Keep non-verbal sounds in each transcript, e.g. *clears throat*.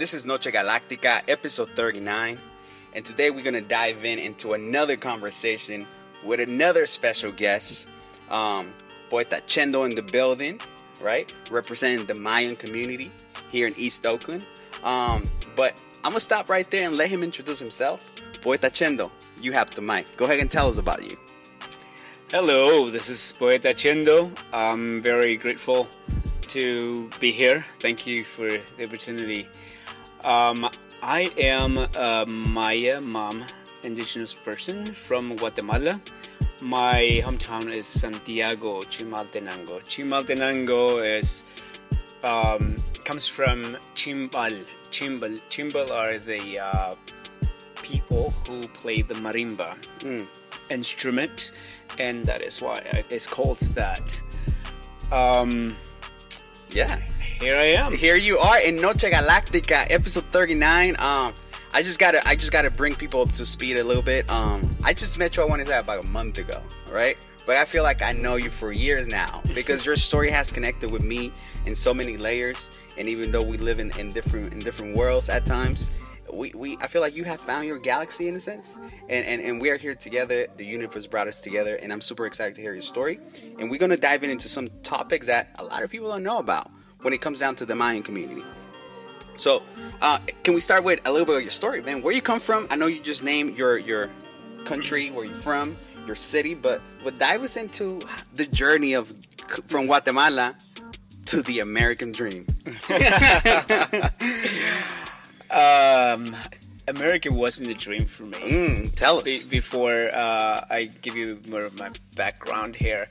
This is Noche Galactica, episode 39, and today we're gonna dive in into another conversation with another special guest, um, Poeta Chendo in the building, right? Representing the Mayan community here in East Oakland. Um, but I'm gonna stop right there and let him introduce himself. Poeta Chendo, you have the mic. Go ahead and tell us about you. Hello, this is Poeta Chendo. I'm very grateful to be here. Thank you for the opportunity. Um, I am a Maya Mam, indigenous person from Guatemala. My hometown is Santiago, Chimaltenango. Chimaltenango is um, comes from Chimbal. Chimbal. Chimbal are the uh, people who play the marimba instrument, and that is why it's called that. Um, Yeah. here I am. Here you are in Noche Galactica, episode 39. Um, I just gotta, I just gotta bring people up to speed a little bit. Um, I just met you. I want to say about a month ago, right? But I feel like I know you for years now *laughs* because your story has connected with me in so many layers. And even though we live in, in different in different worlds at times, we, we I feel like you have found your galaxy in a sense. And, and and we are here together. The universe brought us together, and I'm super excited to hear your story. And we're gonna dive in into some topics that a lot of people don't know about when it comes down to the Mayan community. So, uh, can we start with a little bit of your story, man? Where you come from? I know you just named your your country, where you're from, your city, but but dive us into the journey of from Guatemala to the American dream. *laughs* *laughs* Um, America wasn't a dream for me. Mm, tell us. Be- before uh, I give you more of my background here,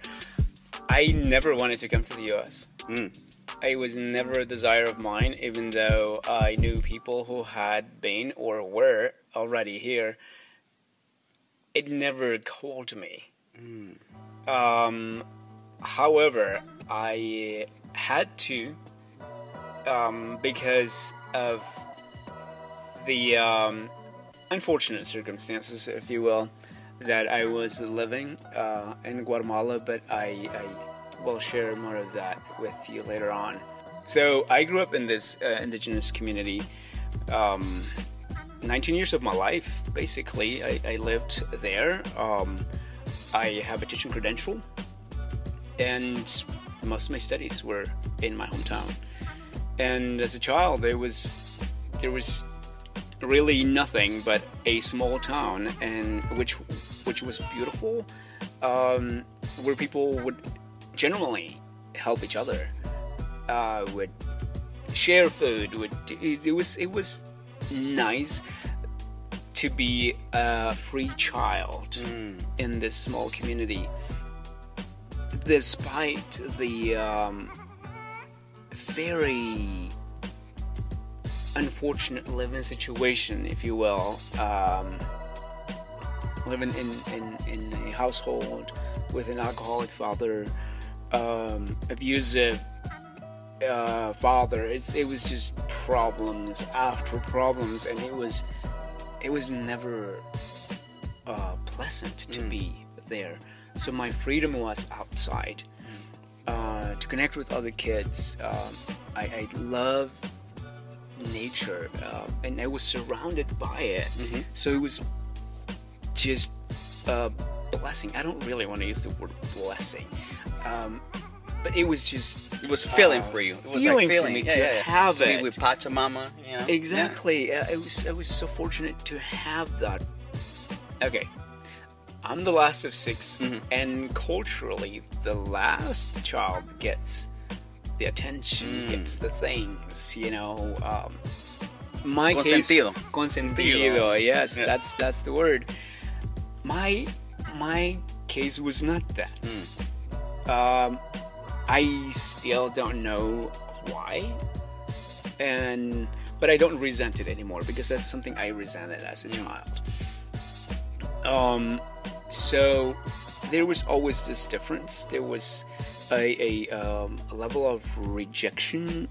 I never wanted to come to the U.S. Mm. It was never a desire of mine, even though I knew people who had been or were already here. It never called to me. Um, however, I had to um, because of the um, unfortunate circumstances, if you will, that I was living uh, in Guatemala, but I, I will share more of that with you later on. So I grew up in this uh, indigenous community. Um, 19 years of my life, basically, I, I lived there. Um, I have a teaching credential, and most of my studies were in my hometown. And as a child, there was there was really nothing but a small town, and which which was beautiful, um, where people would generally help each other, uh, would share food. Would it, it was it was nice to be a free child in this small community, despite the um, very unfortunate living situation, if you will. Um, living in, in, in a household with an alcoholic father, um, abusive uh, father. It's, it was just problems after problems, and it was it was never uh, pleasant to be there. So my freedom was outside uh, to connect with other kids. Um, I, I love nature, uh, and I was surrounded by it. So it was just a blessing. I don't really want to use the word blessing, um, but it was just It was feeling uh, for you. It was feeling like for me yeah, to yeah, yeah. have to it. with Pachamama. You know? Exactly. Uh, it was I was so fortunate to have that. Okay. I'm the last of 6 Mm-hmm. and culturally, the last child gets the attention, Mm. gets the things. You know, um, my case, Consentido. consentido. Yes, Yeah. that's that's the word. My my case was not that. Mm. Um, I still don't know why, and but I don't resent it anymore because that's something I resented as a child. Um, so there was always this difference. There was a, a, um, a level of rejection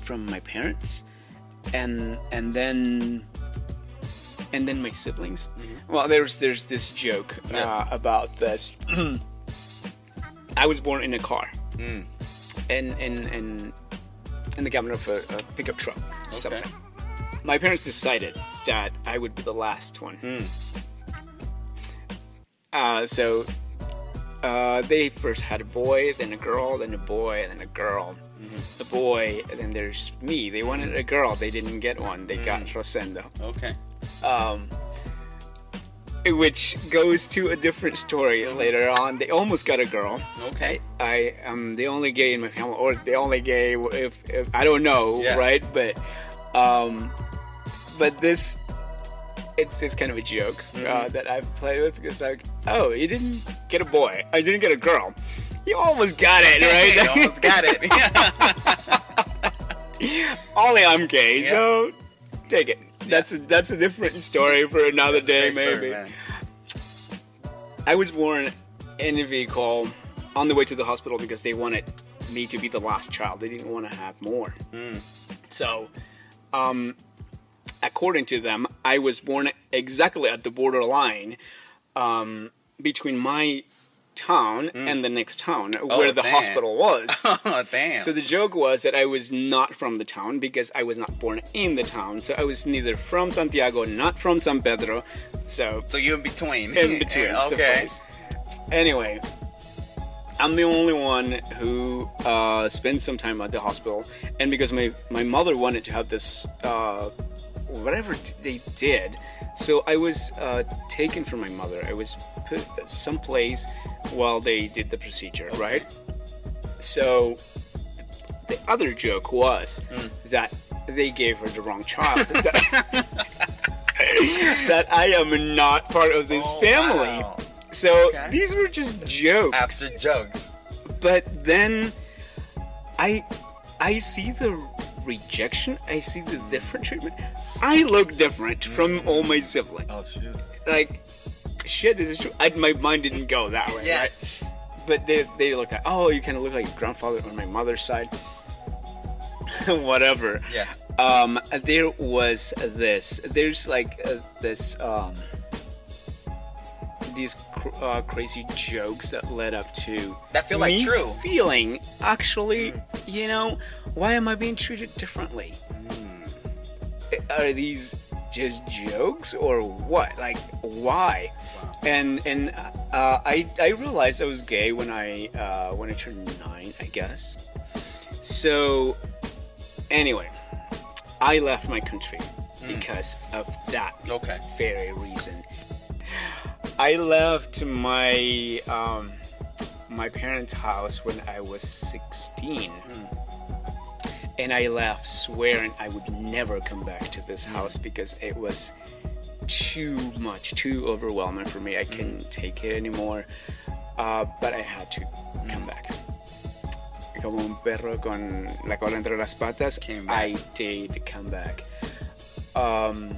from my parents, and and then and then my siblings. Well, there's there's this joke Yeah. uh, about this. *clears throat* I was born in a car, and and and in the cabin of a, a pickup truck. Something. My parents decided that I would be the last one. Uh, so uh, they first had a boy, then a girl, then a boy, and then a girl. A boy, and then there's me. They wanted a girl, they didn't get one. They got Rosendo. Okay. Um, which goes to a different story later on. They almost got a girl. Okay. I am the only gay in my family, or the only gay. If, if I don't know, Yeah. right? But, um, but this, it's it's kind of a joke Mm-hmm. uh, that I've played with. Because like, oh, you didn't get a boy. I didn't get a girl. You almost got it, *laughs* right? almost got it. *laughs* *laughs* Only I'm gay, Yeah. so take it. That's a, that's a different story for another day, Great story, maybe. I was born in a vehicle on the way to the hospital because they wanted me to be the last child. They didn't want to have more. So, um, according to them, I was born exactly at the borderline um, between my town and the next town where the damn. hospital was. *laughs* Oh damn. So the joke was that I was not from the town because I was not born in the town. So I was neither from Santiago, not from San Pedro. So So you in between. in between. *laughs* okay. someplace. Anyway, I'm the only one who uh, spent some time at the hospital, and because my my mother wanted to have this uh, whatever they did, so I was uh, taken from my mother. I was put someplace while they did the procedure, right? So the other joke was Hmm. that they gave her the wrong child. *laughs* that, that I am not part of this Oh, family. wow. So Okay. these were just jokes. After jokes. But then I I see the rejection, I see the different treatment. I look different from all my siblings. Oh shoot. Like shit, this is true. I, my mind didn't go that way, Yeah. right? But they they looked at oh, you kind of look like your grandfather on my mother's side. *laughs* Whatever. Yeah. Um, there was this. There's like uh, this. Um, these cr- uh, crazy jokes that led up to That feel like me true. feeling actually you know why am i being treated differently? Are these just jokes or what? Like why? And and uh, i i realized i was gay when i uh, when i turned nine i guess. So anyway i left my country because of that Okay. very reason. I left my um, my parents' house when I was 16. And I left swearing I would never come back to this house because it was too much, too overwhelming for me. I couldn't take it anymore. Uh, but I had to come back. Como un perro con la cola entre las patas. I did come back. Um,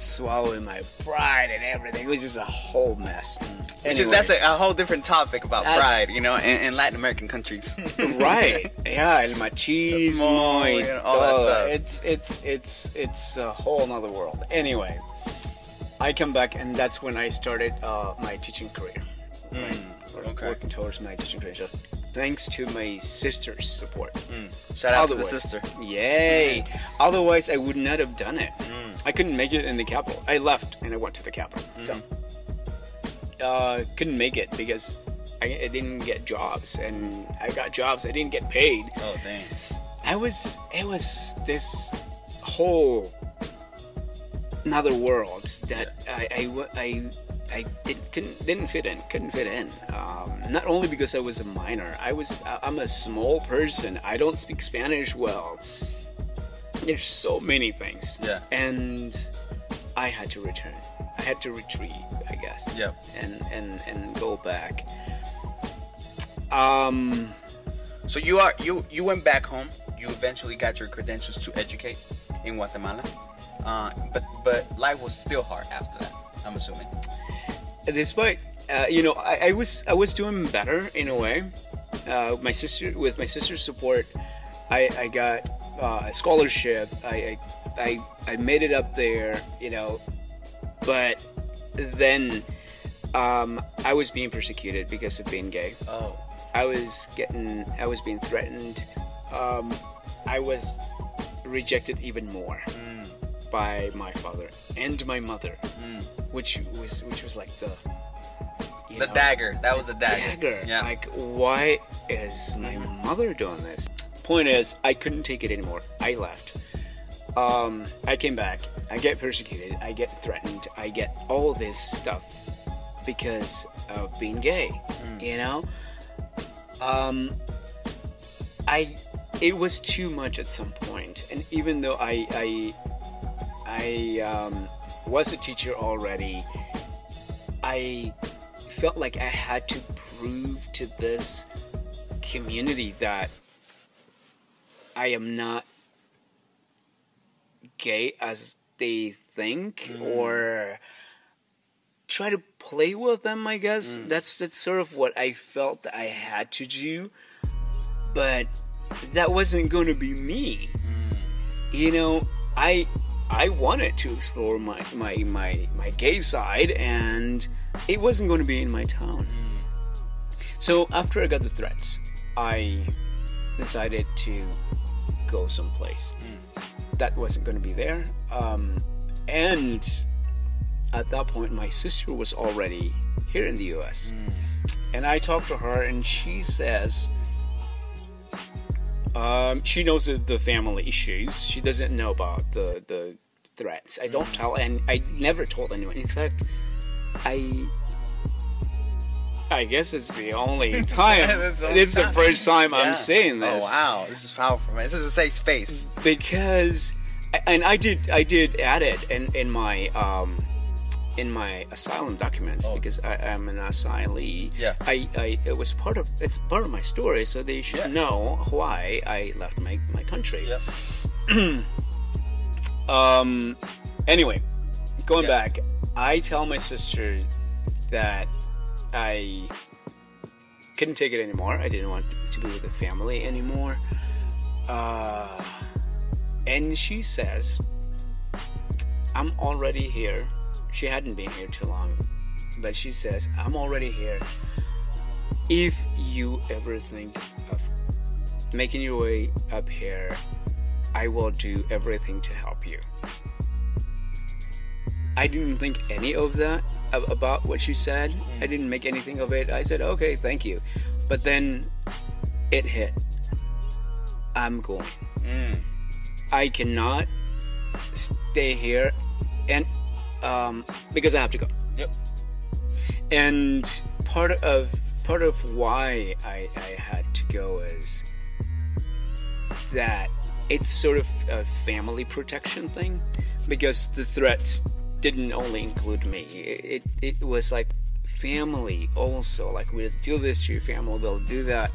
swallowing my pride and everything. It was just a whole mess. Which is that's a, a whole different topic about That- pride, you know, in, in Latin American countries. *laughs* *laughs* right yeah el machismo Machismo, y you know, all that stuff. it's it's it's it's a whole nother world anyway i come back and that's when i started uh, my teaching career hmm, right? Or okay. working towards my teaching career so thanks to my sister's support hmm, Shout out to the sister. yay hmm. otherwise i would not have done it Mm. i couldn't make it in the capital. I left and i went to the capital so. Mm. uh, couldn't make it because I, I didn't get jobs and i got jobs i didn't get paid. Oh dang. I was it was this whole another world that I I I, I did, couldn't didn't fit in couldn't fit in. Um, not only because I was a minor I was I'm a small person. I don't speak Spanish well there's so many things Yeah. and I had to return I had to retreat I guess Yeah. and and and go back um So you are you you went back home. You eventually got your credentials to educate in Guatemala. Uh, but but life was still hard after that. I'm assuming. despite uh, you know I, I was I was doing better in a way. Uh, my sister with my sister's support, I, I got uh, a scholarship. I, I I I made it up there, you know, but then um, I was being persecuted because of being gay. Oh. I was getting I was being threatened. Um, I was rejected even more by my father and my mother, which was which was like the you The know, dagger. That was the dagger. dagger. Yeah. Like, why is my mother doing this? Point is, I couldn't take it anymore. I left. Um, I came back. I get persecuted. I get threatened. I get all this stuff because of being gay. You know. Um, I. It was too much at some point, and even though I I I um, was a teacher already, I felt like I had to prove to this community that I am not gay as they think mm. or try to play with them I guess. Mm. That's that's sort of what I felt that I had to do but that wasn't going to be me. Mm. You know I I wanted to explore my my my my gay side and it wasn't going to be in my town. So after I got the threats, I decided to go someplace that wasn't going to be there. Um, and at that point, my sister was already here in the U.S. And I talked to her, and she says um, she knows the, the family issues. She doesn't know about the the threats. I don't tell, and I never told anyone. In fact, I I guess it's the only *laughs* time. That's the it's the first time Yeah. I'm saying this. Oh wow, this is powerful, man. This is a safe space. Because, and I did, I did add it in in my um, in my asylum documents Oh. because I am an asylee. Yeah. I, I, it was part of, it's part of my story, so they should Yeah. know why I left my my country. Yep. *clears throat* Um. Anyway, going Yeah. back, I tell my sister that I couldn't take it anymore. I didn't want to be with the family anymore. Uh, and she says, "I'm already here." She hadn't been here too long, but she says, "I'm already here. If you ever think of making your way up here, I will do everything to help you. I didn't think any of that about what she said. I didn't make anything of it. I said, okay, thank you. But then it hit. I'm going. I cannot stay here and um, because I have to go. Yep. And part of part of why I, I had to go is that it's sort of a family protection thing because the threats didn't only include me. It it, it was like family also. Like we'll do this to your family, we'll do that.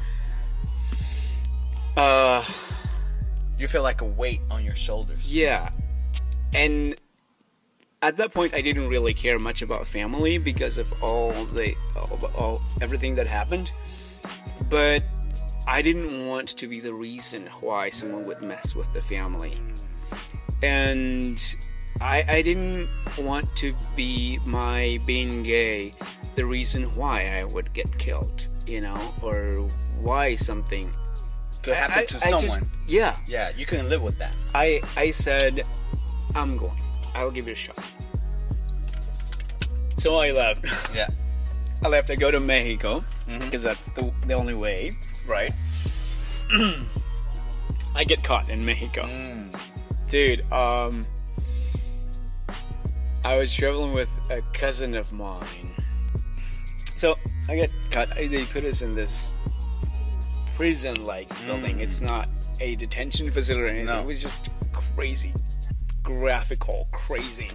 Uh You feel like a weight on your shoulders. yeah. And at that point I didn't really care much about family because of all the all, all everything that happened. But I didn't want to be the reason why someone would mess with the family. And I I didn't want to be my being gay the reason why I would get killed, you know, or why something Could happen I- to I someone. just- yeah. yeah, you couldn't live with that. I I said, I'm going. I'll give it a shot. So I left. Yeah. *laughs* I left. I go to Mexico Mm-hmm. because that's the the only way, right? *clears throat* I get caught in Mexico, Mm. dude. Um, I was traveling with a cousin of mine. So I get caught. They put us in this prison-like building. It's not a detention facility or anything. Mm. No. It was just crazy, graphical, crazy.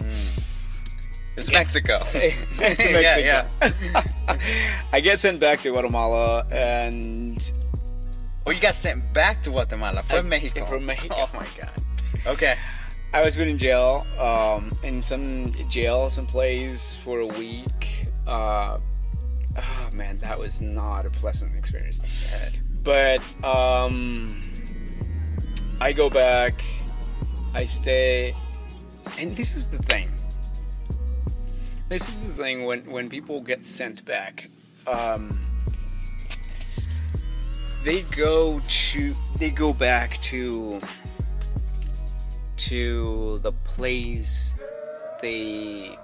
It's Mexico. it's Yeah, Mexico. *laughs* *laughs* *laughs* I get sent back to Guatemala and Oh, you got sent back to Guatemala from I- Mexico. from Mexico. Oh my god. Okay. I was put in jail, um, in some jail, some place for a week. Uh, oh man, that was not a pleasant experience. But um, I go back, I stay, and this is the thing. This is the thing when when people get sent back. Um, they go to they go back to to the place they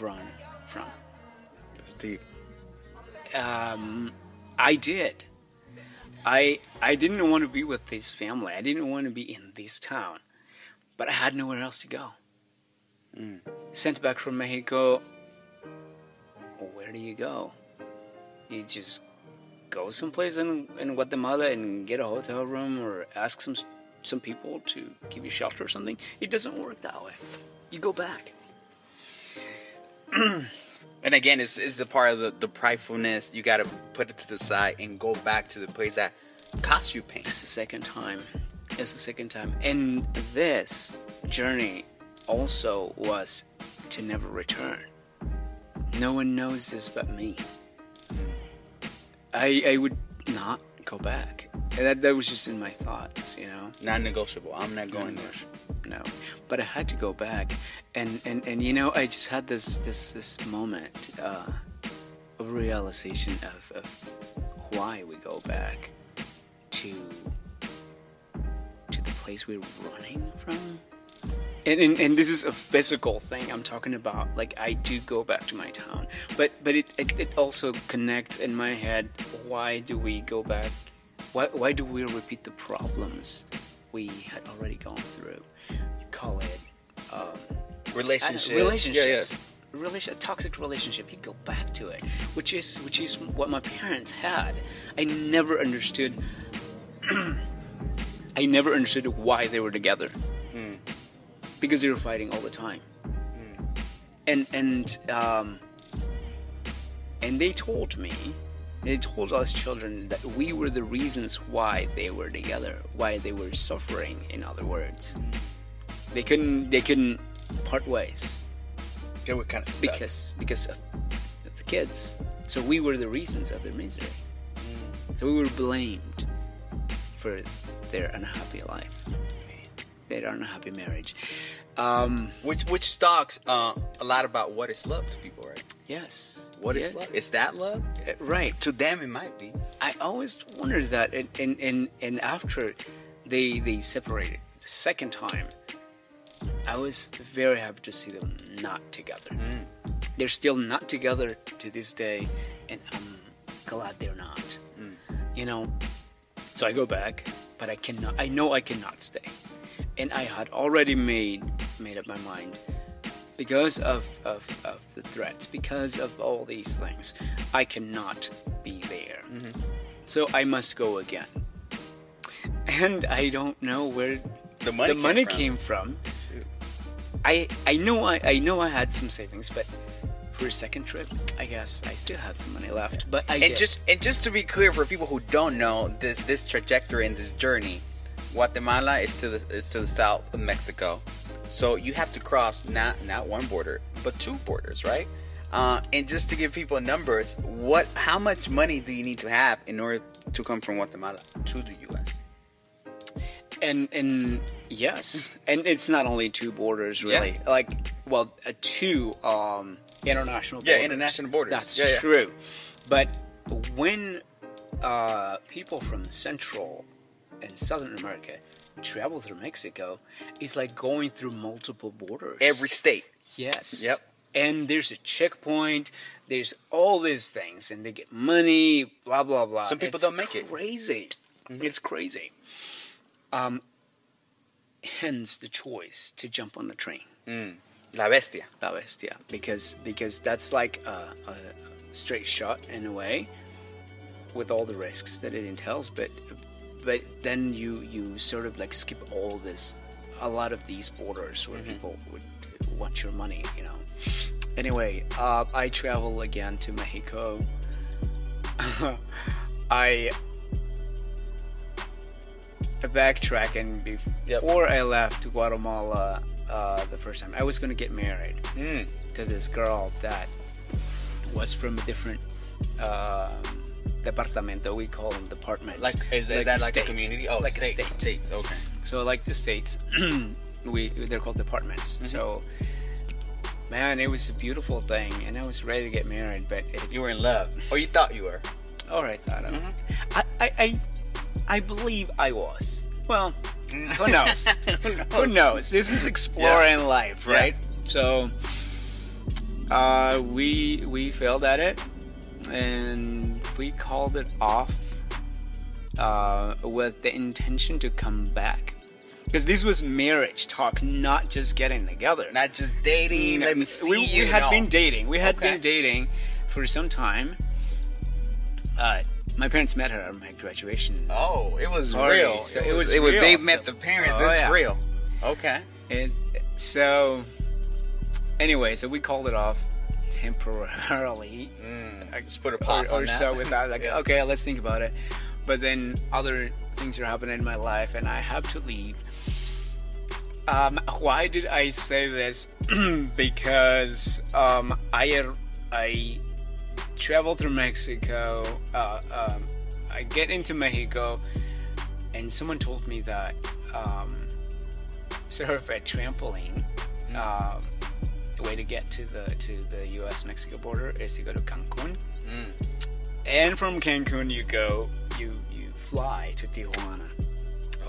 run from. That's deep. Um, I did. I I didn't want to be with this family. I didn't want to be in this town, but I had nowhere else to go. Sent back from Mexico. Where do you go? You just go someplace in, in Guatemala and get a hotel room or ask some some people to give you shelter or something. It doesn't work that way. You go back. *clears throat* And again, it's, it's the part of the, the pridefulness. You got to put it to the side and go back to the place that cost you pain. It's the second time. It's the second time. And this journey also was to never return. No one knows this but me. I I would not go back. That that was just in my thoughts, you know. Non-negotiable. I'm not going there. No, but I had to go back, and and and you know, I just had this this this moment uh, of realization of, of why we go back to to the place we're running from. And, and, and this is a physical thing I'm talking about. Like I do go back to my town, but but it, it, it also connects in my head. Why do we go back? Why why do we repeat the problems we had already gone through? You call it um, Relationship. relationships. Yeah, Relation, toxic relationship. You go back to it, which is which is what my parents had. I never understood. *clears throat* I never understood why they were together, because they were fighting all the time, hmm. and and um, and they told me, they told us children that we were the reasons why they were together, why they were suffering. In other words, hmm. they couldn't they couldn't part ways. They were kind of stuck. because because of, of the kids. So we were the reasons of their misery. Hmm. So we were blamed for their unhappy life, their happy marriage. Um, Which which talks uh, a lot about what is love to people, right? yes. What is yes. love? Is that love? Uh, Right. To them, it might be. I always wondered that, and and and, and after they they separated the second time, I was very happy to see them not together. They're still not together to this day, and I'm glad they're not. You know, so I go back, but I cannot. I know I cannot stay, and I had already made made up my mind because of, of, of the threats, because of all these things, I cannot be there. Mm-hmm. So I must go again. And I don't know where The money the came money from. came from. I I know I, I know I had some savings, but for a second trip, I guess I still had some money left. But I And did. just and just to be clear for people who don't know this this trajectory and this journey, Guatemala is to the is to the south of Mexico, so you have to cross not not one border but two borders, right? Uh, and just to give people numbers, what how much money do you need to have in order to come from Guatemala to the U.S.? and and yes, and it's not only two borders really. Yeah. Like well, uh, two um, international. Yeah, borders. international borders. That's Yeah, yeah. true. But when uh, people from Central and Southern America travel through Mexico, it's like going through multiple borders. Every state. Yes. Yep. And there's a checkpoint. There's all these things, and they get money. Blah blah blah. Some people It's don't make it. Mm-hmm. Crazy. It's crazy. Um. Hence the choice to jump on the train, La bestia. La Bestia, because because that's like a, a straight shot in a way, with all the risks that it entails. But but then you you sort of like skip all this, a lot of these borders where people would want your money, you know. Anyway, uh, I travel again to Mexico. *laughs* I backtracking before I left Guatemala uh, the first time. I was gonna get married Mm. to this girl that was from a different um, departamento. We call them departments. Like is, is Like that the like states. a community? Oh, like states. state. States. Okay. So like the states, *clears throat* we they're called departments. Mm-hmm. So man, it was a beautiful thing, and I was ready to get married, but it, You were in love, or you thought you were. or I thought Mm-hmm. I, I, I, I believe I was. Well, *laughs* who knows? who *laughs* knows? This is exploring life, Yeah. right? So, uh, we we failed at it, and we called it off uh, with the intention to come back. Because this was marriage talk, not just getting together. Not just dating. Let me see we, we had no. been dating. We had Okay. been dating for some time. Uh, my parents met her at my graduation. Oh, it was Party, real. so it, it was. was It was. real, They so- met the parents. Oh, it's yeah. real. Okay. And so, anyway, so we called it off temporarily. Mm, I just put a or, pause or that. so with that. Like, *laughs* Yeah. okay, let's think about it. But then other things are happening in my life, and I have to leave. Um, why did I say this? *clears throat* because um, I I travel through Mexico. Uh, um, I get into Mexico, and someone told me that um, surf at trampoline. Um, the way to get to the to the U.S. Mexico border is to go to Cancun, Mm. and from Cancun you go you you fly to Tijuana.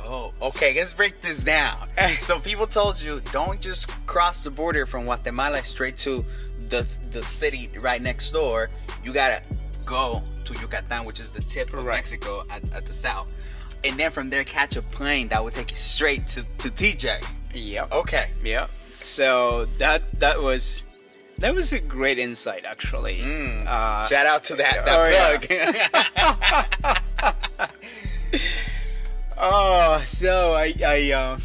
Oh, okay. Let's break this down. *laughs* so people told you don't just cross the border from Guatemala straight to the the city right next door. You gotta go to Yucatan, which is the tip of Right. Mexico at, at the south, and then from there catch a plane that would take you straight to to TJ. Yep. Okay. Yep. So that that was that was a great insight actually. Mm. Uh, Shout out to that oh, yeah. *laughs* oh, so I I uh,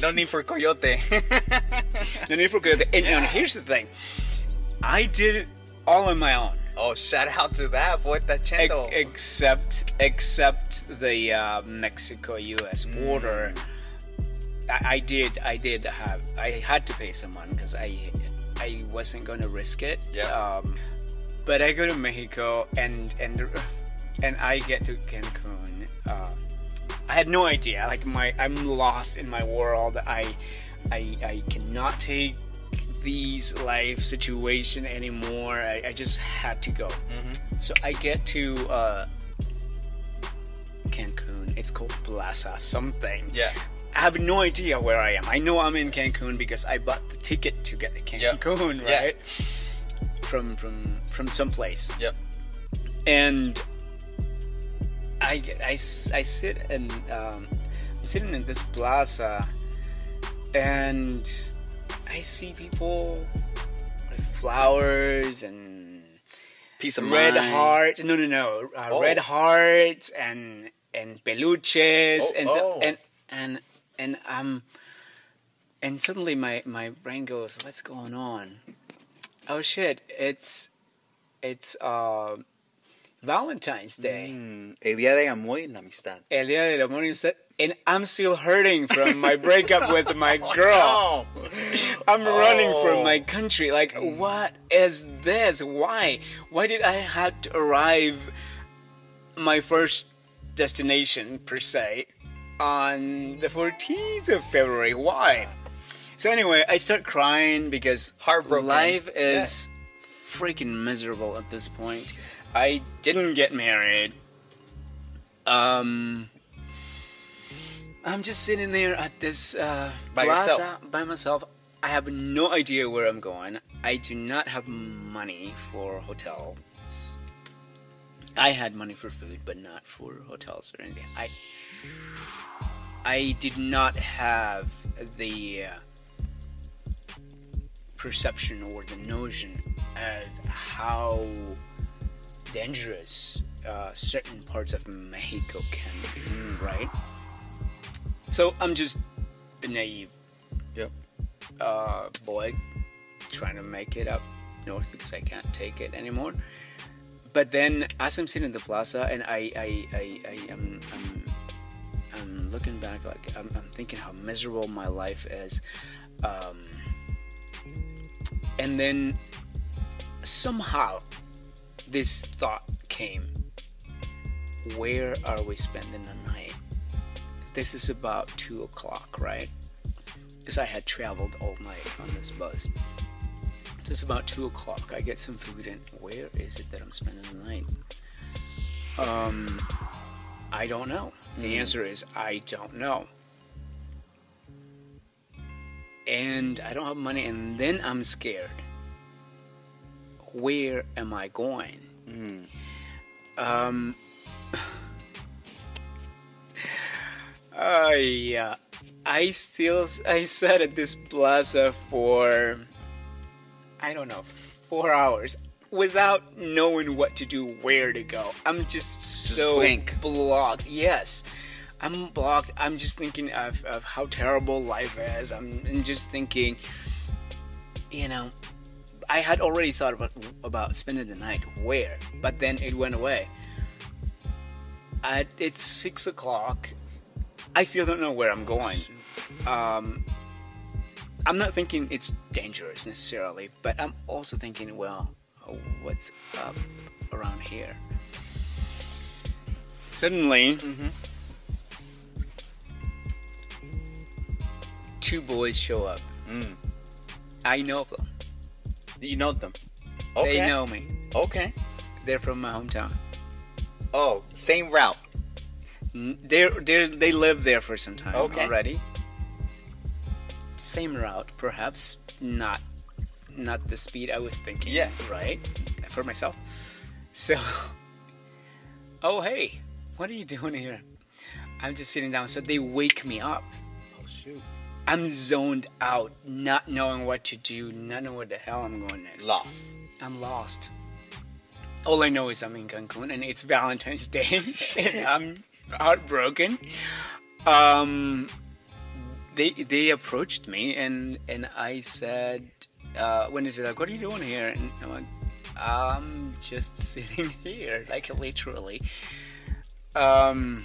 no need for coyote. *laughs* no need for coyote. And, and here's the thing, I did it all on my own. oh, shout out to that boy, that chendo. except except the uh, Mexico U.S. border. I, I did I did have I had to pay someone because I I wasn't going to risk it. Yeah. Um, but I go to Mexico and and and I get to Cancun. Um, I had no idea. Like my I'm lost in my world. I I I cannot take these life situation anymore. I, I just had to go. So I get to uh, Cancun. It's called Plaza something. yeah. I have no idea where I am. I know I'm in Cancun because I bought the ticket to get to Cancun, Yeah. right? From from from someplace. Yep. And I, I, I sit and um, I'm sitting in this plaza and I see people with flowers and Piece of red mind. heart. No, no, no. Uh, Oh. Red hearts and and peluches Oh, and oh. and and and um and suddenly my my brain goes, "What's going on?" Oh shit! It's it's uh, Valentine's Day. Mm, el día de amor y la amistad. El día del amor y usted, and I'm still hurting from my breakup with *laughs* my girl. Oh, I'm running Oh. from my country. Like, what is this? Why? Why did I have to arrive my first destination per se on the 14th of February? Why? So anyway, I start crying because Heartbroken. life is freaking miserable at this point. I didn't get married. Um, I'm just sitting there at this uh, By plaza yourself. by myself. I have no idea where I'm going. I do not have money for hotels. I had money for food, but not for hotels or anything. I I did not have the uh, perception or the notion of how dangerous uh, certain parts of Mexico can be, right? So I'm just a naive Yep. uh, boy trying to make it up north because I can't take it anymore. But then, as I'm sitting in the plaza and I, I, I, I am, I'm, I'm looking back, like I'm, I'm thinking how miserable my life is, um, and then somehow this thought came: Where are we spending the night? This is about two o'clock, right? because I had traveled all night on this bus. So it's about two o'clock. I get some food, and where is it that I'm spending the night? Um, I don't know. The answer is I don't know. And I don't have money, and then I'm scared. Where am I going? Um, *sighs* I uh, I still I sat at this plaza for I don't know four hours without knowing what to do, where to go. I'm just so blank. blocked. Yes. I'm blocked. I'm just thinking of, of how terrible life is. I'm, I'm just thinking, you know, I had already thought about about spending the night where, but then it went away. At it's six o'clock. I still don't know where I'm going. Um, I'm not thinking it's dangerous necessarily, but I'm also thinking, well, what's up around here? Suddenly, two boys show up. Mm. I know them. You know them. Okay. They know me. Okay. They're from my hometown. Oh, same route. They're, they're, they live there for some time Okay. already. Same route, perhaps not not the speed I was thinking. Yeah. Right. For myself. So. *laughs* Oh hey, what are you doing here? I'm just sitting down. So they wake me up. Oh shoot. I'm zoned out, not knowing what to do, not knowing where the hell I'm going next. Lost. I'm lost. All I know is I'm in Cancun and it's Valentine's Day and *laughs* *laughs* I'm heartbroken. Um, they they approached me and and I said, uh, when is it like, what are you doing here? And I'm like, I'm just *laughs* sitting here, like literally. Um,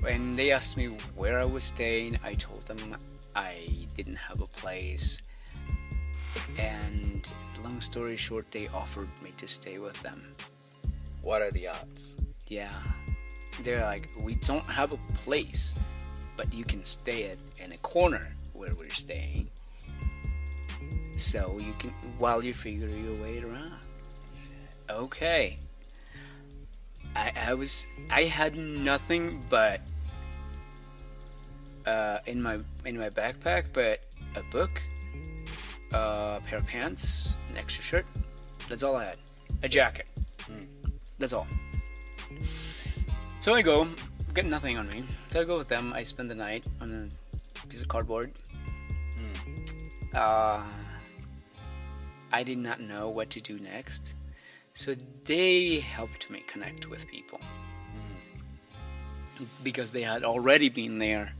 when they asked me where I was staying, I told them I didn't have a place. And long story short, they offered me to stay with them. What are the odds? Yeah. They're like, we don't have a place, but you can stay at in a corner where we're staying. So you can while you figure your way around. Okay. I, I was I had nothing but uh, in my in my backpack but a book, a pair of pants, an extra shirt. That's all I had. A jacket. That's all. So I go, get nothing on me. So I go with them. I spend the night on a piece of cardboard. Uh, I did not know what to do next. So they helped me connect with people. Because they had already been there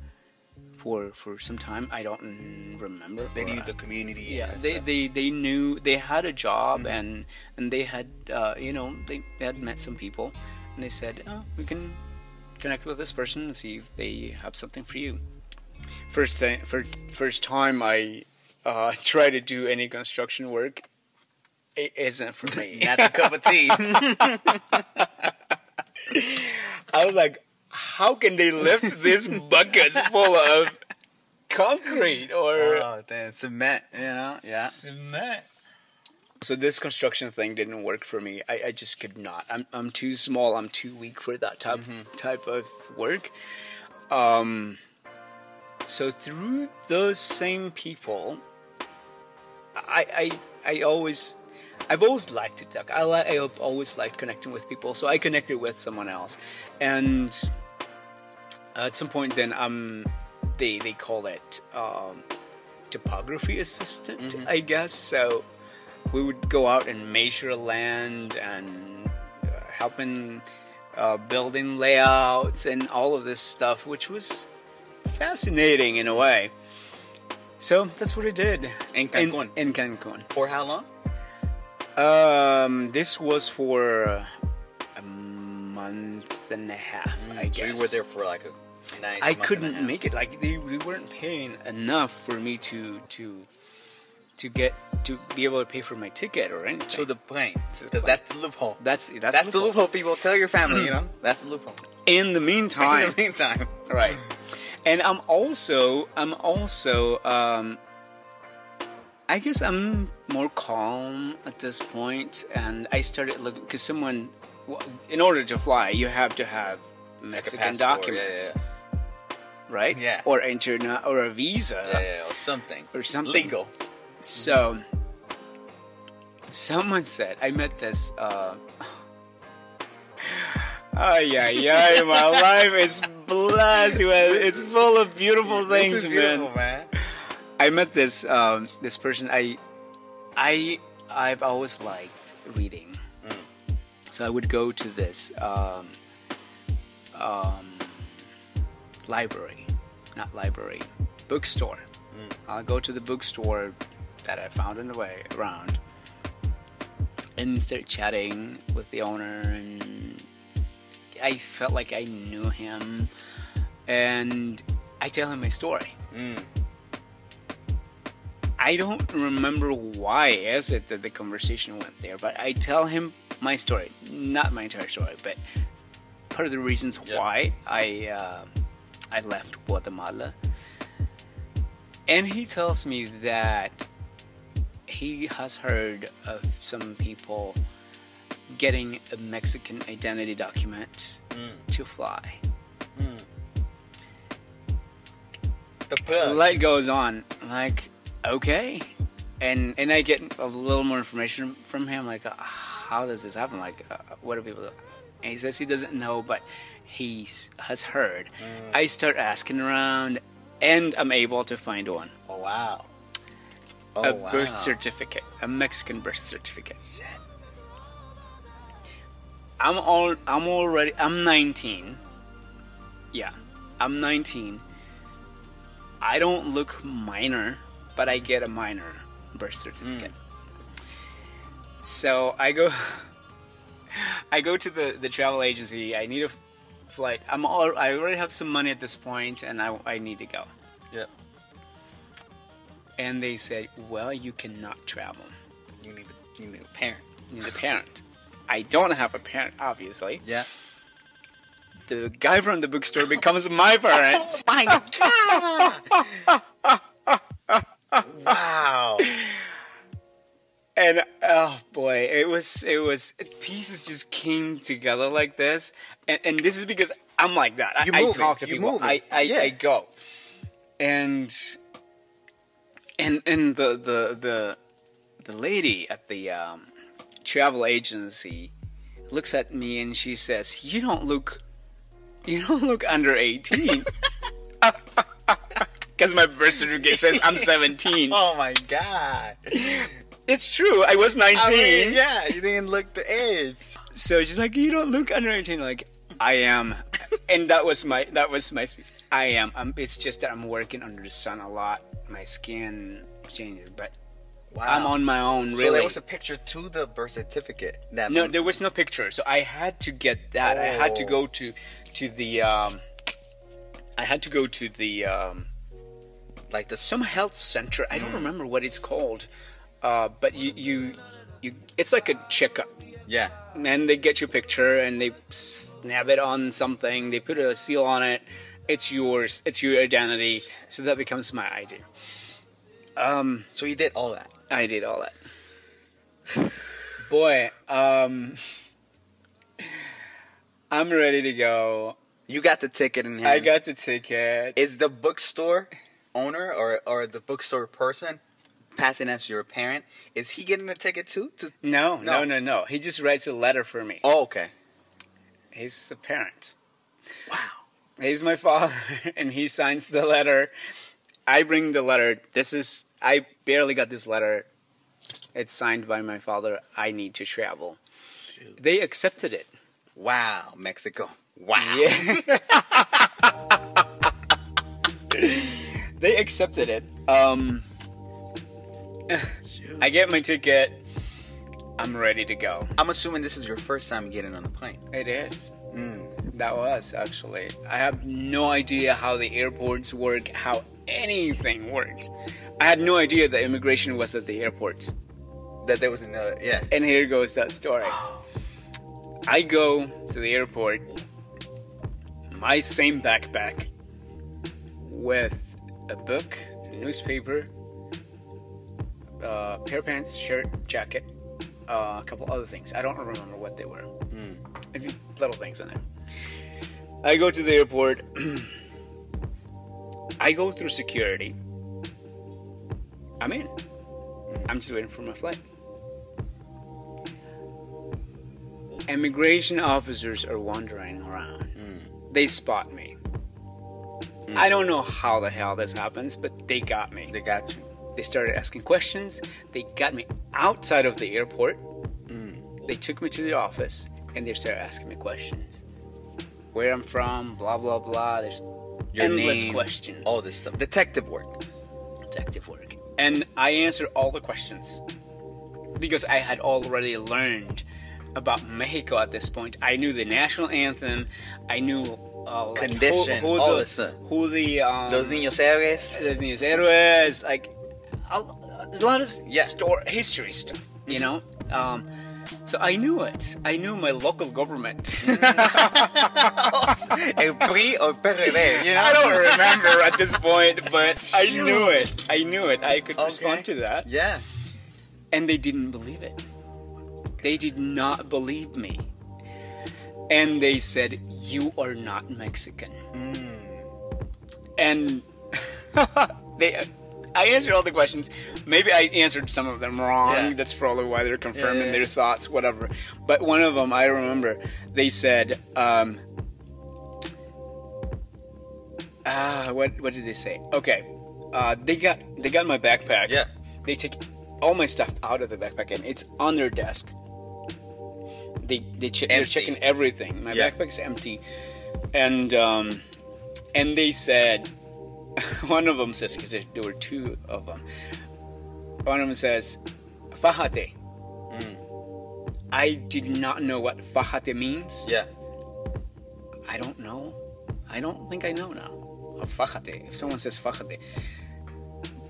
for for some time. I don't mm, remember. They knew the community. yeah they, stuff. they they knew they had a job and and they had uh, you know they had met some people and they said oh we can connect with this person and see if they have something for you first thing for first time i uh, *laughs* try to do any construction work it isn't for me *laughs* Not the cup of tea. *laughs* i was like how can they lift these buckets full of concrete or oh, cement. You know. Yeah. Cement. So this construction thing didn't work for me. I, I just could not. I'm I'm too small. I'm too weak for that type type of work. Um. So through those same people, I I I always. I've always liked to talk. I li- I've always liked connecting with people. So I connected with someone else, and at some point, then um, they they call it um, topography assistant, I guess. So we would go out and measure land and uh, helping uh, building layouts and all of this stuff, which was fascinating in a way. So that's what I did In Cancun? In, in Cancun. For how long? Um, this was for a month and a half, I Mm, So guess. you were there for like a nice. I month and a couldn't make it. Like they, they weren't paying enough for me to to to get to be able to pay for my ticket or anything. to the plane because that's the loophole. that's that's, That's, the loophole. People tell your family. You know. *clears throat* That's the loophole. In the meantime, *laughs* In the meantime, right? And I'm also I'm also um, I guess I'm more calm at this point, and I started looking because someone in order to fly, you have to have Mexican yeah, documents, yeah. right? Yeah. Or interna or a visa. Yeah, yeah, or something. Or something. Legal. So, someone said, I met this. Uh, Ay, ay, ay, my *laughs* life is blessed with it's full of beautiful things, is man. beautiful, man. I met this um, this person. I I I've always liked reading, so I would go to this um, um, library, not library, bookstore. I'll go to the bookstore that I found in the way around, and start chatting with the owner, and I felt like I knew him, and I tell him my story. Mm. I don't remember why is it that the conversation went there, but I tell him my story, not my entire story, but part of the reasons Yeah. why I uh, I left Guatemala. And he tells me that he has heard of some people getting a Mexican identity document Mm. to fly. The the plug. light goes on. Like, okay. And and I get a little more information from him, like, uh, how does this happen? Like, uh, what do people? And he says he doesn't know, but he has heard. I start asking around, and I'm able to find one: Oh wow. Oh a wow. birth certificate, a Mexican birth certificate. I'm all. I'm already. I'm 19. Yeah, I'm 19. I don't look minor, but I get a minor birth certificate. Hmm. So I go. *laughs* I go to the the travel agency. I need a flight. I'm all. I already have some money at this point, and I I need to go. And they said, "Well, you cannot travel. You need a, you need a parent. You need a parent." I don't have a parent, obviously. Yeah. The guy from the bookstore becomes my parent. *laughs* Oh my God. wow. and oh boy, it was it was pieces just came together like this, and, and this is because I'm like that. I, You I talk to people. it. I I, Yeah. I go, and and and the the the the lady at the um, travel agency looks at me and she says, "You don't look, you don't look under 18." Because *laughs* *laughs* my birth certificate says I'm 17. Oh my God. It's true. I was 19. I mean, yeah, you didn't look the age. So she's like, "You don't look under 18." Like, I am, and that was my that was my speech. I am. Um, it's just that I'm working under the sun a lot. My skin changes, but Wow. I'm on my own. Really. So there was a picture to the birth certificate. That no, there was no picture, so I had to get that. I had to Oh. go to to the. Um, I had to go to the um, like the some health center. I don't remember what it's called, uh, but you you you. It's like a checkup. yeah. and they get your picture and they snap it on something they put a seal on it it's yours it's your identity so that becomes my id um So you did all that. i did all that boy um *laughs* i'm ready to go You got the ticket in hand. i got the ticket Is the bookstore owner or or the bookstore person passing as your parent? Is he getting a ticket too? To... no no No. no no he just writes a letter for me Oh, okay. he's a parent Wow. He's my father *laughs* and he signs the letter. I bring the letter. This is i barely got this letter. It's signed by my father. I need to travel. They accepted it. Wow, Mexico. Wow. yeah. *laughs* They accepted it. Um i get my ticket. I'm ready to go. I'm assuming this is your first time getting on a plane. It is. That was actually. I have no idea how the airports work, how anything works. I had no idea that immigration was at the airports. That there was another. Yeah. And here goes that story. *gasps* I go to the airport, my same backpack, with a book, a newspaper, uh, pair of pants, shirt, jacket, uh, a couple other things. I don't remember what they were. a few little things in there. I go to the airport. *clears throat* I go through security. I'm in. I'm just waiting for my flight. Immigration officers are wandering around. Hmm. They spot me. Hmm. I don't know how the hell this happens, but they got me. They got you. They started asking questions. They got me outside of the airport. Hmm. They took me to the office and they started asking me questions. Where I'm from, blah blah blah. There's Your endless name, questions. All this stuff. Detective work. detective work. And I answered all the questions because I had already learned about Mexico at this point. I knew the national anthem. I knew uh, like, Condition, who, who all the, this stuff. Who the um, Los niños héroes. Los Niños Héroes, like a, a lot of Yeah. store history stuff, you know. Um, so I knew it. I knew my local government. *laughs* *laughs* El PRI or PRD, you know? I don't remember at this point, but I knew it. I knew it. I could Okay. respond to that. Yeah. and they didn't believe it. They did not believe me. And they said, You are not Mexican. Mm. And *laughs* they, I answered all the questions. Maybe I answered some of them wrong. Yeah. That's probably why they're confirming yeah. their thoughts, whatever. But one of them, I remember, they said, um, ah, what, what did they say? Okay. Uh, they got they got my backpack. Yeah. They take all my stuff out of the backpack and it's on their desk. They they che- they're checking everything. My Yeah. backpack's empty, and um, and they said *laughs* one of them says because there, there were two of them. One of them says, "Fajate." I did not know what fajate means. Yeah. I don't know. I don't think I know now. Fajate. If someone says fajate.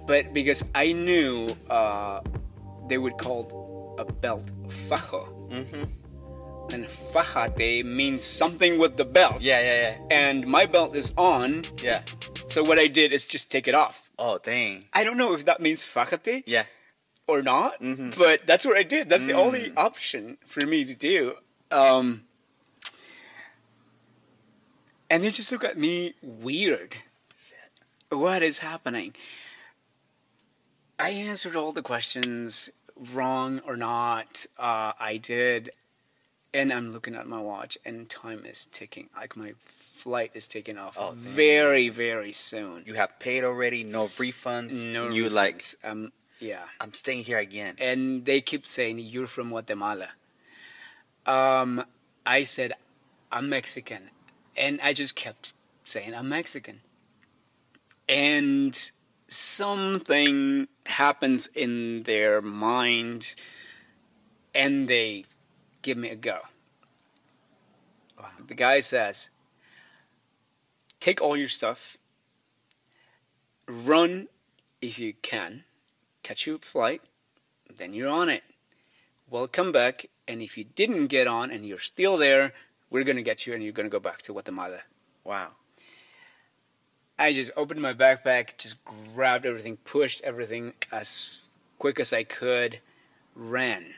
But because I knew uh, they would call a belt fajo. Mm-hmm. And fajate means something with the belt. Yeah, yeah, yeah, And my belt is on, yeah. So what I did is just take it off. Oh, dang. I don't know if that means fajate Yeah. or not, Mm-hmm. but that's what I did. That's the Mm. only option for me to do. Um, and they just look at me weird. What is happening? I answered all the questions, wrong or not. Uh, I did, and I'm looking at my watch, and time is ticking. Like my flight is taking off Oh, very, very soon. You have paid already, no refunds. No, You like, um, yeah. I'm staying here again. and they keep saying you're from Guatemala. Um, I said I'm Mexican, and I just kept saying I'm Mexican. And something happens in their mind, and they give me a go. The guy says, "Take all your stuff, run if you can, catch your flight." then you're on it. Well, come back, and if you didn't get on and you're still there, we're gonna get you, and you're gonna go back to Guatemala. Wow. I just opened my backpack, just grabbed everything, pushed everything as quick as I could, ran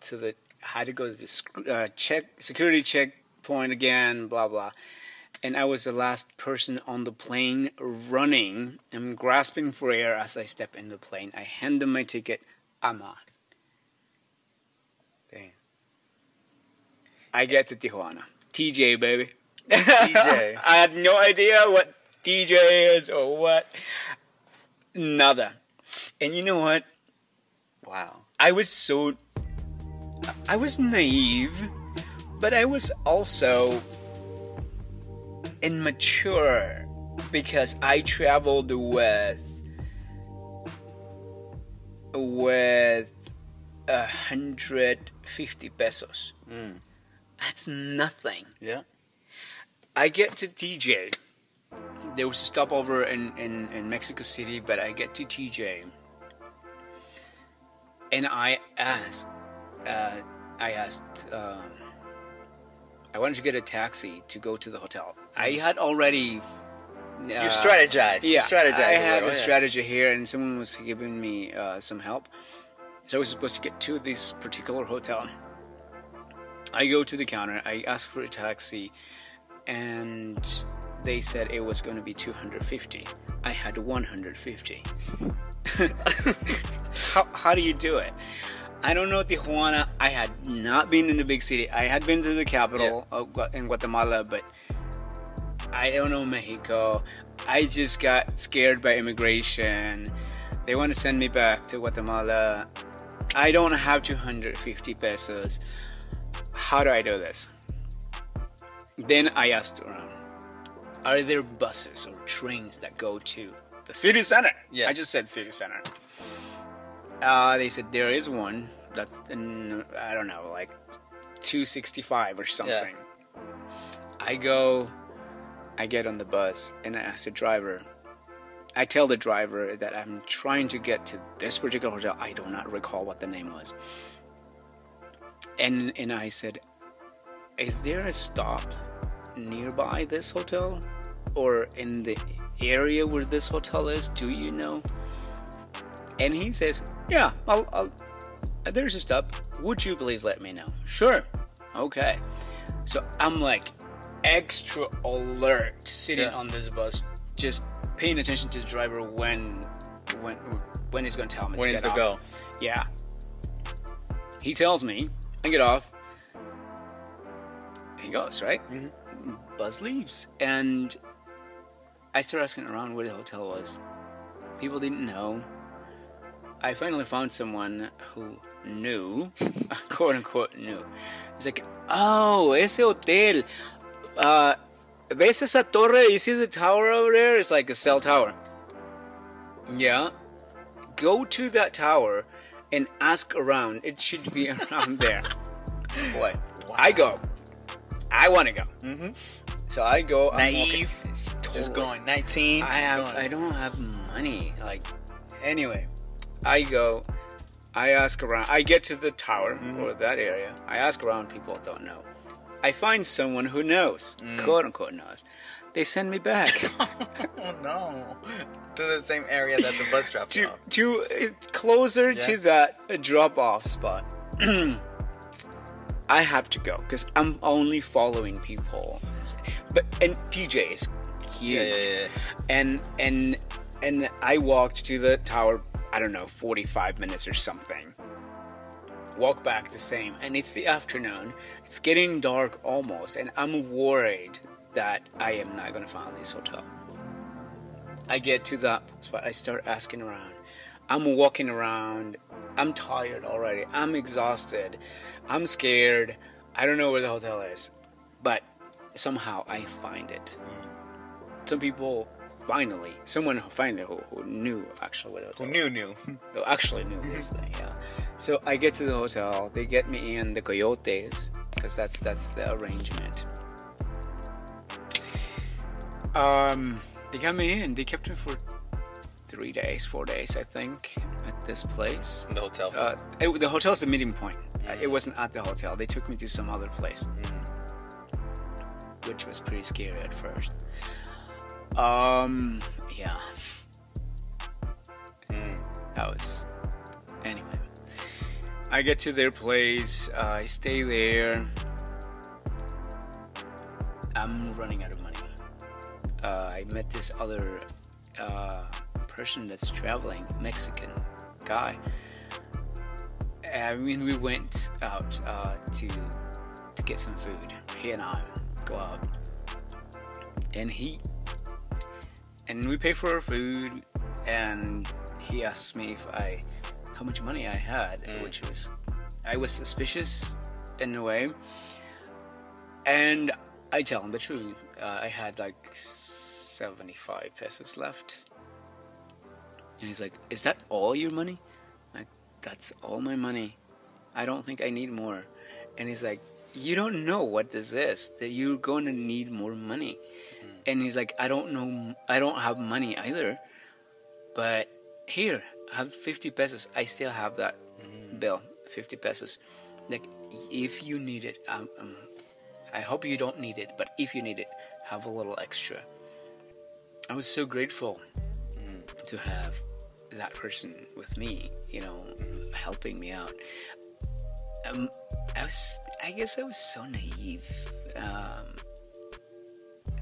to the had to go to the uh, check security checkpoint again, blah blah. And I was the last person on the plane running. I'm grasping for air as I step in the plane. I hand them my ticket. I'm on. Dang. I get to Tijuana. TJ, baby. TJ. *laughs* I had no idea what TJ is or what. Nada. And you know what? Wow. I was so. I was naive, but I was also immature because I traveled with with a hundred fifty pesos. Mm. That's nothing. Yeah. I get to TJ. There was a stopover in, in, in Mexico City, but I get to TJ. And I asked, uh, I asked, um, I wanted to get a taxi to go to the hotel. I had already. Uh, You strategize. yeah, You strategize. I had a yeah. strategy here, and someone was giving me uh, some help. So I was supposed to get to this particular hotel. I go to the counter. I ask for a taxi, and they said it was going to be 250. I had 150. *laughs* *laughs* how, how do you do it? I don't know Tijuana. I had not been in the big city. I had been to the capital of Gua- in Guatemala, but I don't know Mexico. I just got scared by immigration. They want to send me back to Guatemala. I don't have 250 pesos. How do I do this? Then I asked around Are there buses or trains that go to the city center? Yeah. I just said city center. Uh, they said there is one that's in, I don't know, like 265 or something. I go, I get on the bus, and I ask the driver. I tell the driver that I'm trying to get to this particular hotel. I do not recall what the name was. And and I said, "Is there a stop nearby this hotel, or in the area where this hotel is? Do you know?" And he says, "Yeah, I'll, I'll there's a stop. Would you please let me know?" Sure. Okay. So I'm like extra alert sitting Yeah. on this bus, just paying attention to the driver when when when he's going to tell me When to get to off. go. Yeah. He tells me, I get off. He goes, right? Mm-hmm. Buzz leaves. And I start asking around where the hotel was. People didn't know. I finally found someone who knew, *laughs* quote unquote knew. He's like, oh, ese hotel. Uh, ¿Ves esa torre? You see the tower over there? It's like a cell tower. Yeah. Go to that tower and ask around. It should be *laughs* around there. Boy, I go. I want to go. Mm-hmm. So I go. I'm Naive, just going 19. I have. going. I don't have money. Like, anyway, I go. I ask around. I get to the tower Mm-hmm. or that area. I ask around. People don't know. I find someone who knows, Mm. quote unquote knows. They send me back *laughs* Oh no, to the same area that the bus dropped to off. to uh, closer Yeah. to that drop off spot. *clears throat* I have to go because I'm only following people. But and TJ is huge. Yeah, yeah. and and and I walked to the tower. I don't know, forty-five minutes or something. Walk back the same, and it's the afternoon. It's getting dark almost, and I'm worried that I am not gonna find this hotel. I get to that spot. I start asking around. I'm walking around. I'm tired already. I'm exhausted. I'm scared. I don't know where the hotel is, but somehow I find it some people finally, someone who finally who, who knew actually what it Who knew knew? *laughs* Who actually knew this thing, yeah. So I get to the hotel. They get me in the Coyotes because that's that's the arrangement. Um, they got me in. They kept me for three days, four days, I think, at this place. The hotel. Uh, it, the hotel's a meeting point. Uh, It wasn't at the hotel. They took me to some other place, which was pretty scary at first. Um, yeah, that was. Anyway, I get to their place. Uh, I stay there. I'm running out of money. Uh, I met this other uh, person that's traveling, Mexican guy. I mean, we went out uh, to to get some food. He and I go out, and he and we pay for our food. And he asked me if I how much money I had, which was I was suspicious in a way. And I tell him the truth. Uh, I had like seventy-five pesos left. And he's like, "Is that all your money?" Like, that's all my money. I don't think I need more. And he's like, You don't know what this is. That you're going to need more money. And he's like, I don't know. I don't have money either. But here, I have 50 pesos. I still have that bill, 50 pesos. Like, if you need it, um, um, I hope you don't need it, but if you need it, have a little extra. I was so grateful to have that person with me, you know, helping me out. Um, I was, I guess I was so naive um,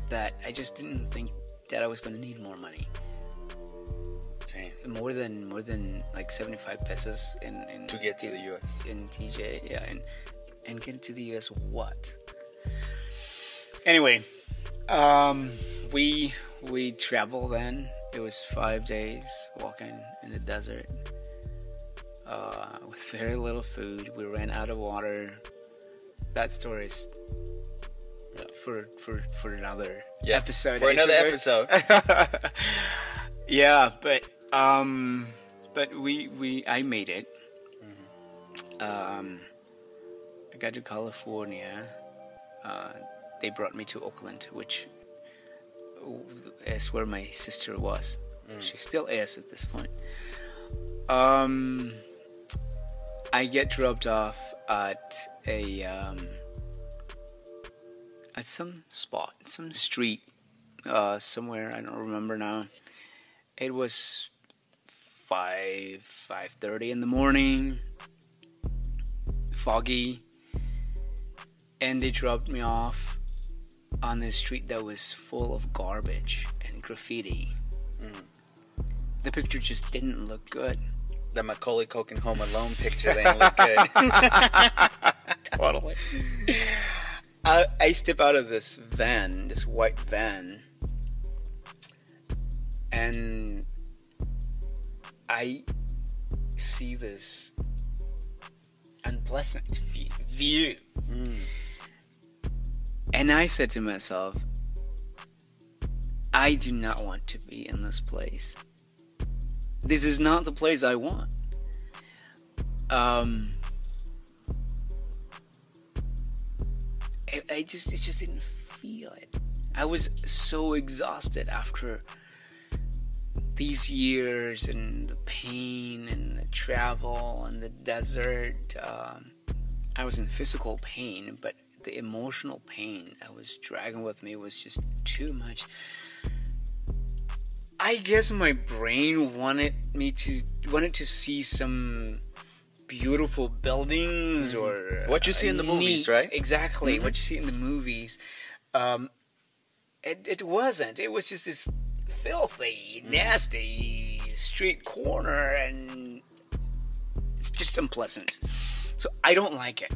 that I just didn't think that I was going to need more money. Damn. More than more than like seventy five pesos in, in To get to in- the US. in TJ, yeah, and and get to the US what? Anyway, um, we we travel then. It was five days walking in the desert uh, with very little food. We ran out of water. That story is for for for another Yeah, episode. for another suppose. episode. *laughs* yeah, but um, but we we I made it. Um, I got to California. Uh, they brought me to Oakland, which is where my sister was. She still is at this point. Um, I get dropped off at a um, at some spot, some street, uh, somewhere. I don't remember now. It was five five thirty in the morning, foggy, and they dropped me off on this street that was full of garbage and graffiti. The picture just didn't look good. the Macaulay Culkin Home Alone picture, ain't look good. *laughs* *laughs* totally. *laughs* I, I step out of this van, this white van, and I see this unpleasant view. And I said to myself, I do not want to be in this place. This is not the place I want. Um, I, I just, it just didn't feel it. I was so exhausted after these years and the pain and the travel and the desert. Um, I was in physical pain, but the emotional pain I was dragging with me was just too much. I guess my brain wanted me to wanted to see some beautiful buildings or Mm-hmm. What you see in the movies, right? Exactly Mhm. what you see in the movies. Um, it it wasn't. It was just this filthy, Mm-hmm. nasty street corner, and it's just unpleasant. So I don't like it.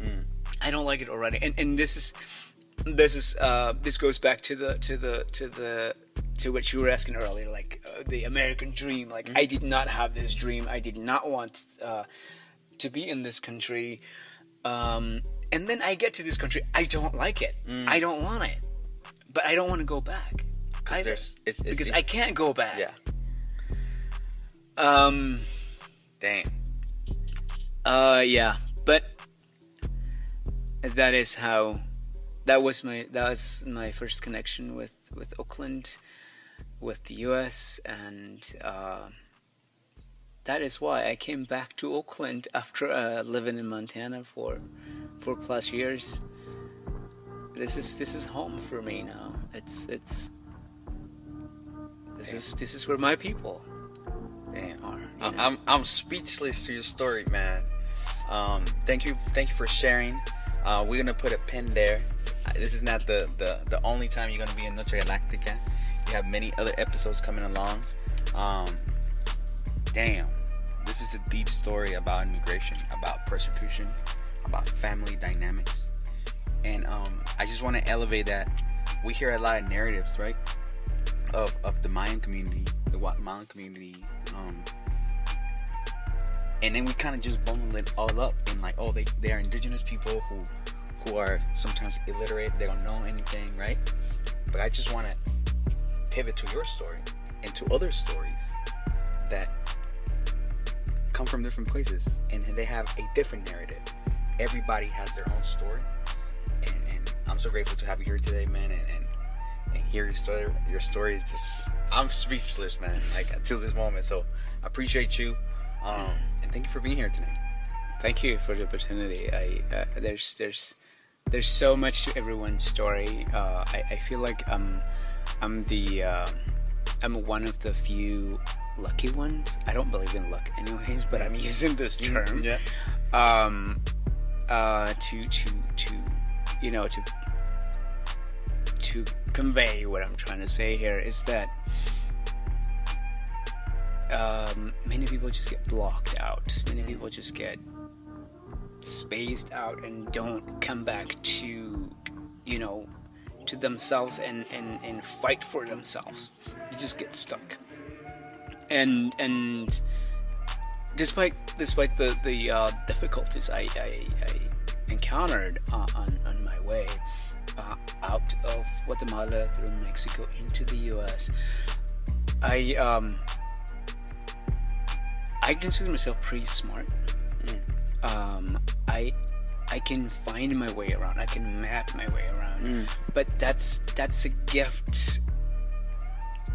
Mm. I don't like it already. And and this is this is uh, this goes back to the to the to the to what you were asking earlier, like uh, the American dream. Like I did not have this dream. I did not want uh, to be in this country. Um, and then I get to this country. I don't like it. I don't want it. But I don't want to go back. Because either. it's, it's because I can't go back. yeah, Um. damn. Uh. Yeah. But that is how. That was my. That was my first connection with with Oakland, with the U.S. and. Uh, that is why I came back to Oakland *laughs* after uh, living in Montana for four plus years. This is this is home for me now. It's it's this is this is where my people are. you I- know? I'm I'm speechless to your story, man. Um, thank you, thank you for sharing. Uh, we're gonna put a pin there. Uh, This is not the, the the only time you're gonna be in Noche Galáctica. You have many other episodes coming along. Um, damn, this is a deep story about immigration, about persecution, about family dynamics, and um, I just want to elevate that. We hear a lot of narratives, right, of of the Mayan community, the Guatemalan community. Um, and then we kind of just bundle it all up and like, oh, they they are indigenous people who who are sometimes illiterate, they don't know anything, right? But I just want to pivot to your story and to other stories that come from different places and they have a different narrative. Everybody has their own story, and, and I'm so grateful to have you here today, man, and, and and hear your story. Your story is just I'm speechless, man. Like until this moment, so I appreciate you, um, thank you for being here tonight. Thank you for the opportunity. I uh, there's there's there's so much to everyone's story. Uh, I, I feel like I'm I'm the uh, I'm one of the few lucky ones. I don't believe in luck, anyways, but I'm using this term. Yeah. Um, uh, to to to you know to to convey what I'm trying to say here is that um, many people just get blocked out. Many people just get spaced out and don't come back to you know to themselves and and, and fight for themselves. They just get stuck. And and despite despite the the uh, difficulties I, I, I encountered uh, on on my way uh, out of Guatemala through Mexico into the U.S., I um I consider myself pretty smart. Um, I I can find my way around. I can map my way around. But that's that's a gift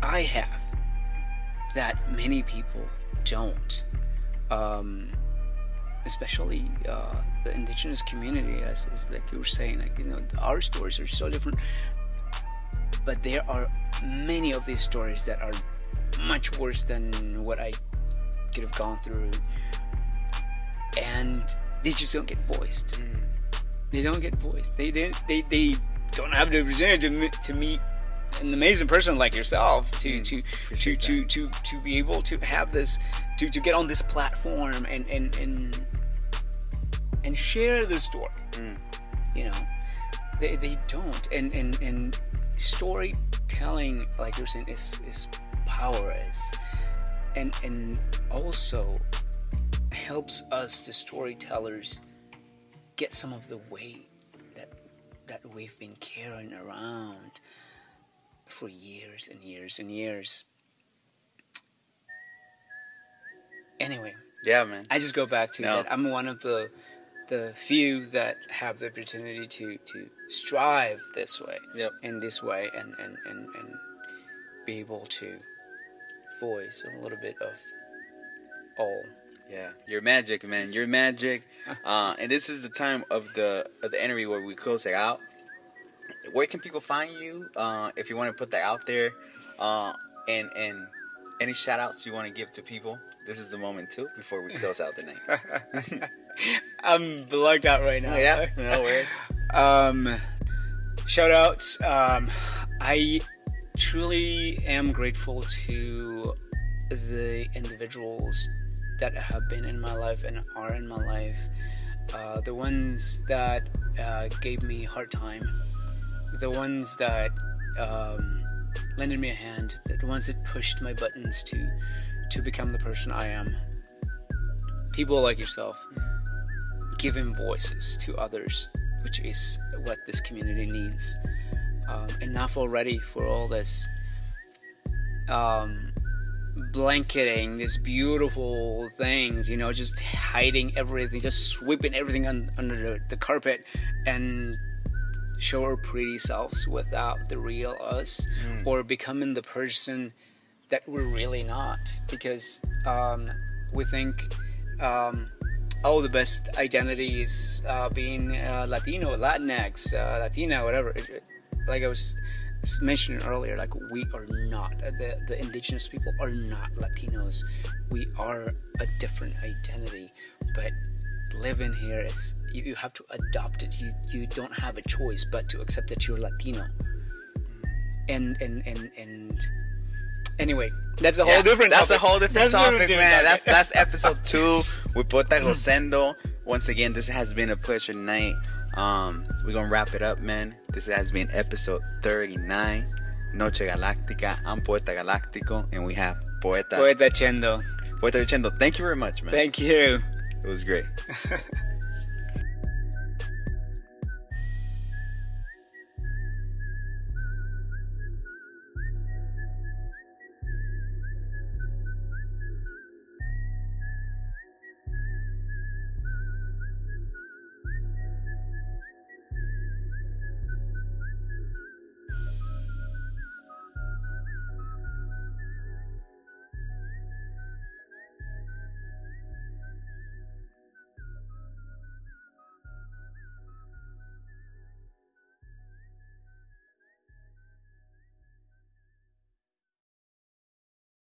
I have that many people don't. Um, especially uh, the indigenous community, as, as like you were saying, like you know, our stories are so different. But there are many of these stories that are much worse than what I could have gone through, and they just don't get voiced. Mm. They don't get voiced. They they they, they don't have the opportunity to, me- to meet an amazing person like yourself to mm. to to, to to to be able to have this to to get on this platform and and and and share the story. Mm. You know, they they don't, and and and storytelling, like you're saying, is is power is, and and also helps us the storytellers get some of the weight that that we've been carrying around for years and years and years. Anyway, Yeah, man. I just go back to No. that I'm one of the the few that have the opportunity to to strive this way Yep. in this way and and and, and be able to voice a little bit of all Yeah, you're magic, man. You're magic. *laughs* Uh, and this is the time of the of the interview where we close it out. Where can people find you? Uh, if you want to put that out there, uh, and and any shout outs you want to give to people, this is the moment too before we close out the night. *laughs* I'm bugged out right now. Yeah, no worries. *laughs* Um, shout outs. Um, I truly am grateful to the individuals that have been in my life and are in my life. Uh, the ones that uh, gave me hard time, the ones that um, lended me a hand, the ones that pushed my buttons to to become the person I am. People like yourself giving voices to others, which is what this community needs. Um, enough already for all this um, blanketing these beautiful things, you know, just hiding everything, just sweeping everything un- under the, the carpet and show our pretty selves without the real us or becoming the person that we're really not. Because um, we think um, oh the best identity is uh, being uh, latino latinx uh, latina whatever It- it- like i was mentioning earlier like we are not uh, the, the indigenous people are not latinos we are a different identity but living here is you, you have to adopt it you you don't have a choice but to accept that you're latino and and and and anyway that's a Yeah, whole different That's topic. a whole different That's topic, different man. topic. That's that's episode two with Poeta *laughs* Rosendo. Once again, this has been a pleasure night. Um, we're gonna wrap it up, man. This has been episode thirty-nine. Noche Galáctica. I'm Poeta Galáctico, and we have Poeta Poeta Chendo. Poeta Chendo. Thank you very much, man. Thank you. it was great. *laughs*